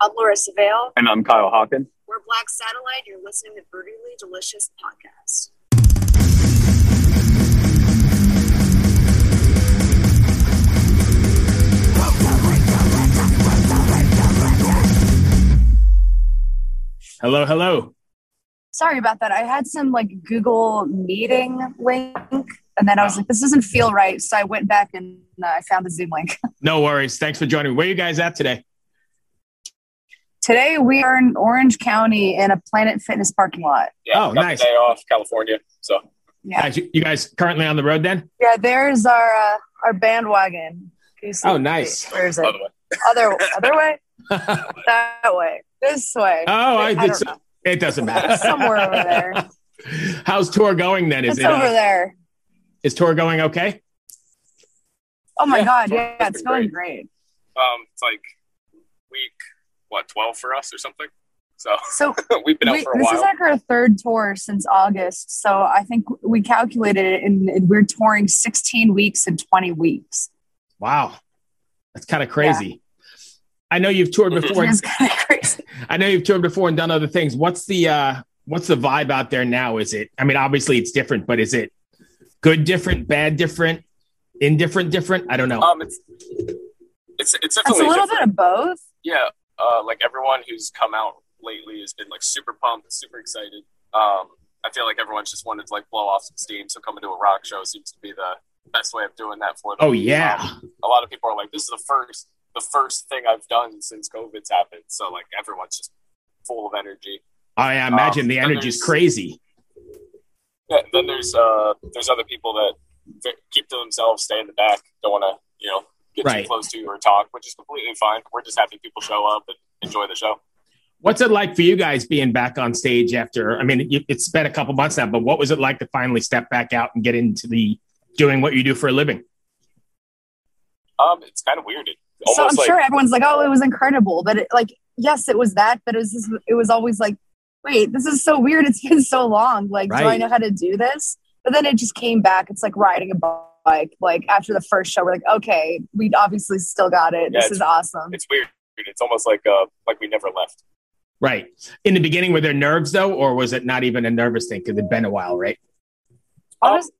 I'm Larissa Vale. And I'm Kyle Hawken. We're Black Satellite. You're listening to Brutally Delicious Podcast. Hello, hello. Sorry about that. I had some like Google meeting link, and then I was like, this doesn't feel right. So I went back and uh, I found the Zoom link. No worries. Thanks for joining me. Where you guys at today? Today we are in Orange County in a Planet Fitness parking lot. Yeah, Oh, got nice. The day off, California. So Yeah, Guys, you you guys currently on the road then? yeah. There's our uh, our bandwagon. Can you see- Oh, nice. Where is it? by the way, Other other way? oh, That way? This way? I, I it's, don't it doesn't matter. Somewhere over there. How's tour going then? Is It's it over uh, there. is tour going okay? Oh my Yeah, god! Yeah, it's going great. great. um, it's like week what twelve for us or something. So So we've been out for a this while. is like our third tour since August. So I think we calculated it, and, and we're touring 16 weeks and 20 weeks. Wow. That's kind of crazy. I know you've toured before. It's kind of crazy. I know you've toured before and done other things. What's the uh what's the vibe out there now? Is it I mean, obviously it's different, but is it good different, bad different, indifferent different? I don't know. um, it's it's it's It's a definitely little bit of both. yeah. Uh, like everyone who's come out lately has been like super pumped, super excited. Um, I feel like everyone's just wanted to like blow off some steam. So coming to a rock show seems to be the best way of doing that for them. oh yeah. Um, a lot of people are like, "This is the first, the first thing I've done since COVID's happened." So like everyone's just full of energy. I imagine um, the energy's crazy. Yeah, then there's uh there's other people that keep to themselves, stay in the back, don't want to get Right. too close to you or talk, which is completely fine. We're just happy people show up and enjoy the show. What's it like for you guys being back on stage after? I mean, it- it's been a couple months now, but what was it like to finally step back out and get into the doing what you do for a living? Um, it's kind of weird. It, so I'm like sure everyone's like, "Oh, it was incredible," but it, like, yes, it was that, but it was just, it was always like, "Wait, this is so weird. It's been so long. Like, do I know how to do this?" But then it just came back. It's like riding a bike. Like after the first show, we're like, "Okay, we obviously still got it. Yeah, this is awesome." it's weird. It's almost like uh like we never left. Right. In the beginning, were there nerves though, or was it not even a nervous thing? Because it'd been a while, right? Honest-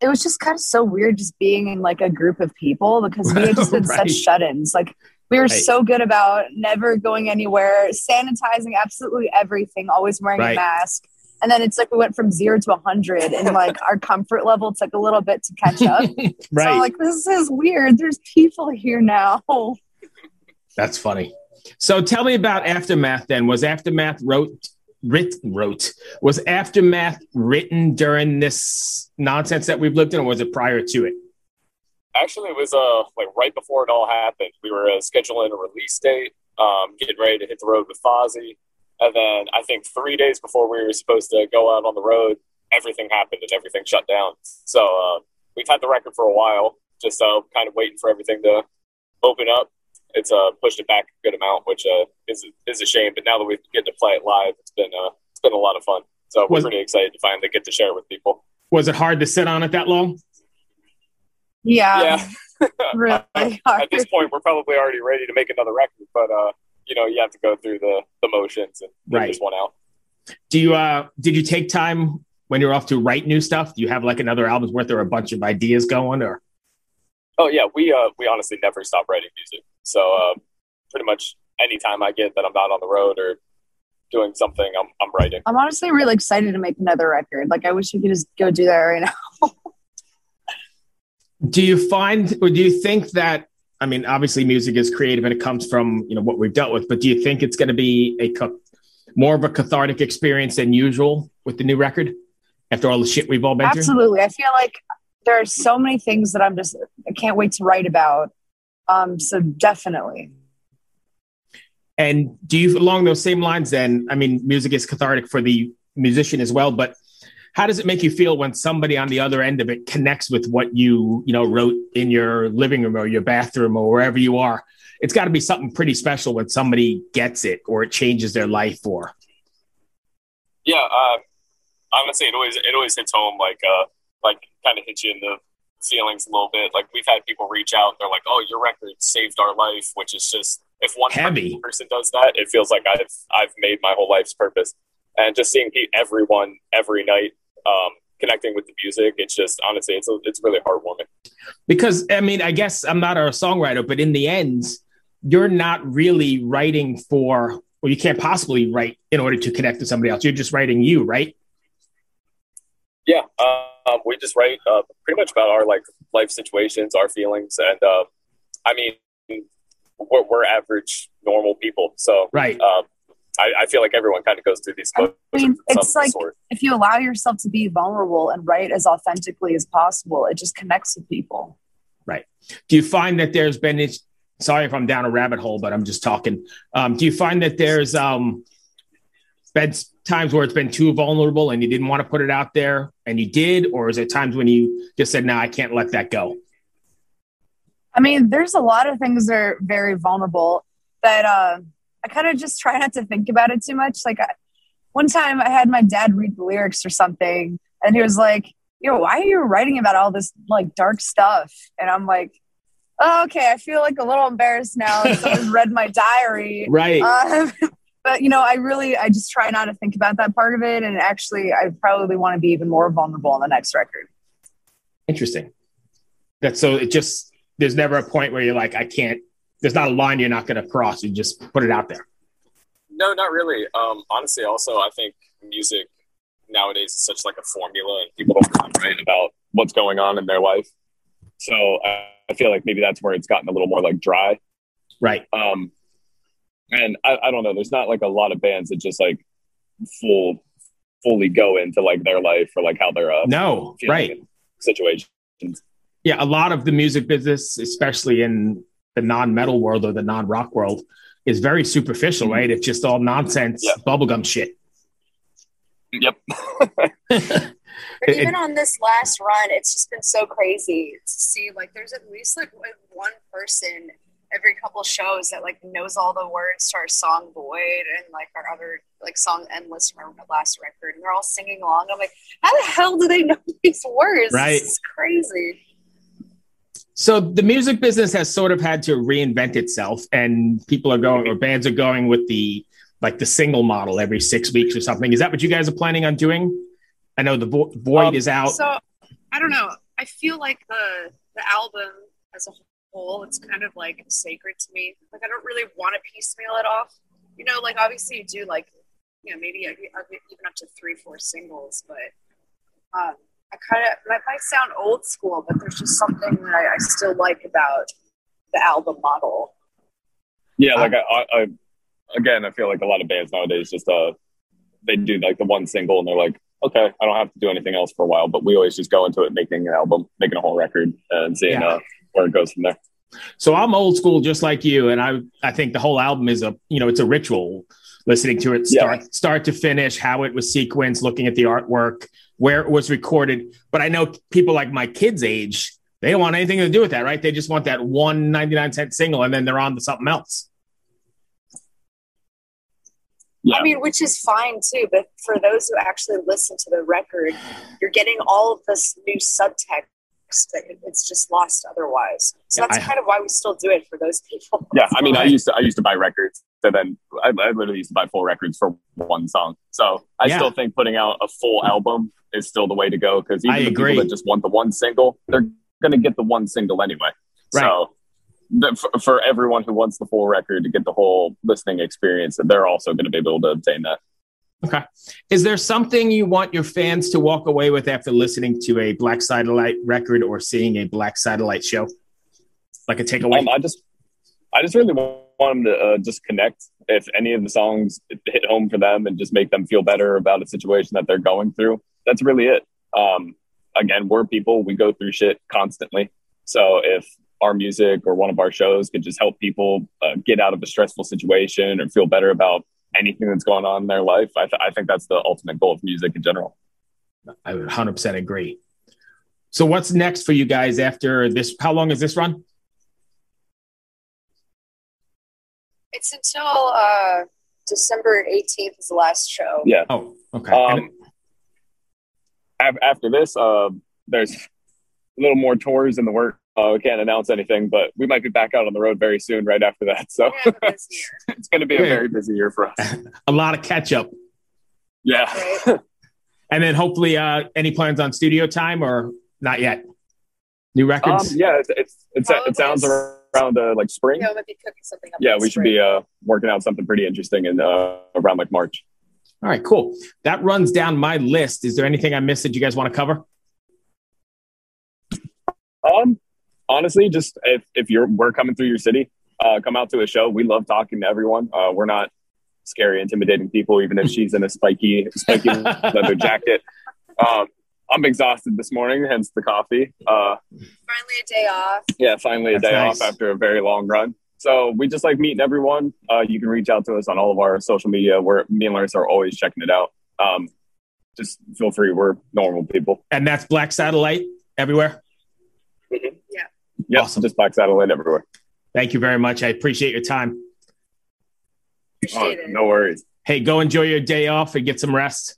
it was just kind of so weird just being in like a group of people because we had just been Right. such shut-ins. Like we were Right. so good about never going anywhere, sanitizing absolutely everything, always wearing Right. a mask. And then it's like we went from zero to a hundred, and like our comfort level took a little bit to catch up. right. So I'm like, this is weird. There's people here now. That's funny. So tell me about Aftermath then. Was Aftermath wrote writ wrote was Aftermath written during this nonsense that we've lived in, or was it prior to it? Actually, it was uh like right before it all happened. We were uh, scheduling a release date, um, getting ready to hit the road with Fozzy, and then I think three days before we were supposed to go out on the road, everything happened and everything shut down. So uh, we've had the record for a while, just uh, kind of waiting for everything to open up. It's uh, pushed it back a good amount, which uh, is is a shame. But now that we get to play it live, it's been uh, it's been a lot of fun. So we're Was- pretty excited to finally get to share with people. Was it hard to sit on it that long? Yeah, yeah. really at this point we're probably already ready to make another record but uh you know you have to go through the the motions and get Right. this one out Do you uh did you take time when you're off to write new stuff? Do you have like another album's worth or a bunch of ideas going or oh yeah we uh we honestly never stop writing music so uh pretty much anytime i get that i'm not on the road or doing something i'm, I'm writing I'm honestly really excited to make another record. Like I wish we could just go do that right now. do you find or do you think that I mean obviously music is creative and it comes from you know what we've dealt with, but do you think it's gonna be a more of a cathartic experience than usual with the new record after all the shit we've all been through? Absolutely. I feel like there are so many things that I'm just I can't wait to write about. Um, so definitely. And do you, along those same lines, then, I mean, music is cathartic for the musician as well, but how does it make you feel when somebody on the other end of it connects with what you, you know, wrote in your living room or your bathroom or wherever you are? It's got to be something pretty special when somebody gets it or it changes their life or. yeah uh, honestly it always it always hits home like uh like kind of hits you in the feelings a little bit like we've had people reach out they're like oh your record saved our life which is just if one Heavy. person does that, it feels like I've I've made my whole life's purpose. And just seeing everyone every night um, connecting with the music, it's just honestly, it's it's really heartwarming. because I mean, I guess I'm not a songwriter, but in the end, you're not really writing for, or you can't possibly write in order to connect to somebody else. You're just writing you, right? Yeah, um, we just write uh, pretty much about our like life situations, our feelings, and uh, I mean, we're, we're average normal people, so Right. um, I, I feel like everyone kind of goes through these. I mean, it's like sort. if you allow yourself to be vulnerable and write as authentically as possible, it just connects with people. Right. Do you find that there's been, it's, sorry if I'm down a rabbit hole, but I'm just talking. Um, do you find that there's um, been times where it's been too vulnerable and you didn't want to put it out there and you did? Or is it times when you just said, no, I can't let that go? I mean, there's a lot of things that are very vulnerable that uh, I kind of just try not to think about it too much. Like I, one time I had my dad read the lyrics or something, and he was like, you know, why are you writing about all this like dark stuff?" And I'm like, oh, "Okay, I feel like a little embarrassed now. Someone read my diary." Right. Um, but you know, I really, I just try not to think about that part of it, and actually, I probably want to be even more vulnerable on the next record. Interesting. That's so it just, there's never a point where you're like, I can't, there's not a line you're not going to cross. You just put it out there. No, not really. Um, honestly, also, I think music nowadays is such like a formula, and people don't write about what's going on in their life. So I, I feel like maybe that's where it's gotten a little more like dry. Right. Um, and I, I don't know. There's not like a lot of bands that just like full, fully go into like their life or like how they're uh, No. Right. situations. Yeah. A lot of the music business, especially in the non metal world or the non rock world, is very superficial, mm-hmm. right? It's just all nonsense, Yeah. bubblegum shit. Yep. But even on this last run, it's just been so crazy to see. Like, there's at least like one person every couple shows that like knows all the words to our song "Void" and like our other like song "Endless" from our last record, and they're all singing along. I'm like, how the hell do they know these words? Right. It's crazy. So the music business has sort of had to reinvent itself, and people are going, or bands are going with the like the single model every six weeks or something. Is that what you guys are planning on doing? I know the Vo- Void Um, is out. So I don't know. I feel like the the album as a whole, it's kind of like sacred to me. Like I don't really want to piecemeal it off. You know, like obviously you do like you know maybe I- I'll get even up to three, four singles, but um, I kind of that might sound old school, but there's just something that I, I still like about the album model. Yeah, like I, I, I, again, I feel like a lot of bands nowadays just uh, they do like the one single and they're like, okay, I don't have to do anything else for a while. But we always just go into it making an album, making a whole record, and seeing Yeah. uh, where it goes from there. So I'm old school, just like you, and I I think the whole album is a you know it's a ritual. Listening to it start start to finish, how it was sequenced, looking at the artwork, where it was recorded. But I know people like my kids' age, they don't want anything to do with that, right? They just want that one 99 cent single, and then they're on to something else. Yeah, I mean, which is fine too. But for those who actually listen to the record, you're getting all of this new subtext that it's just lost otherwise. So Yeah, that's I- kind of why we still do it for those people. yeah. I mean, I used to I used to buy records, so then I, I literally used to buy full records for one song. So I Yeah. still think putting out a full album is still the way to go because even I the agree. people that just want the one single, they're going to get the one single anyway. Right. So. the- For, for everyone who wants the full record to get the whole listening experience, they're also going to be able to obtain that. Okay. Is there something you want your fans to walk away with after listening to a Black Satellite record or seeing a Black Satellite show? Like a takeaway? Um, I just, I just really want them to uh, just connect. If any of the songs hit home for them and just make them feel better about a situation that they're going through, that's really it. Um, again, we're people; we go through shit constantly. So if our music or one of our shows could just help people uh, get out of a stressful situation or feel better about anything that's going on in their life, I, th- I think that's the ultimate goal of music in general. I would 100% agree. So, what's next for you guys after this? How long is this run? It's until uh, December 18th is the last show. Yeah. Oh, okay. Um, af- after this, uh, there's a little more tours in the work. uh, can't announce anything, but we might be back out on the road very soon, right after that. So it's going to be a very busy year for us. a lot of catch up. Yeah. Right. And then hopefully, uh, any plans on studio time or not yet? New records? Um, yeah, it's, it's, it's it sounds around uh, like spring. Yeah, we might be cooking something up. Yeah, in we should be uh, working out something pretty interesting in uh, around like March. All right, cool. That runs down my list. Is there anything I missed that you guys want to cover? Um, honestly, just if, if you're we're coming through your city, uh, come out to a show. We love talking to everyone. Uh, we're not scary, intimidating people, even if she's in a spiky, spiky leather jacket. Um, I'm exhausted this morning, hence the coffee. Uh, Finally, a day off. yeah, finally a That's day nice. off after a very long run. So we just like meeting everyone. Uh, you can reach out to us on all of our social media. Where me and Larissa are always checking it out. Um, just feel free. We're normal people. And that's Black Satellite everywhere. Yeah, Awesome. just black satellite everywhere. Thank you very much. I appreciate your time. Oh, Appreciate it. no worries. Hey, go enjoy your day off and get some rest.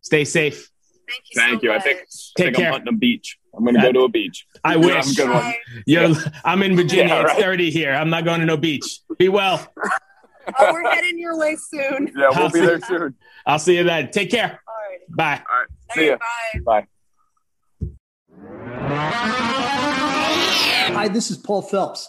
Stay safe. Thank you. Thank so you. I Much. think, I Take think care. I'm hunting a beach. I'm going to go to a beach. I Yeah, wish. I'm good one. You're, I'm in Virginia. Yeah, It's right. 30 here. I'm not going to no beach. Be well. Oh, we're heading your way soon. Yeah, we'll be there soon. I'll see you then. Take care. All right. Bye. All right. See ya. Bye. Bye. Hi, this is Paul Phelps,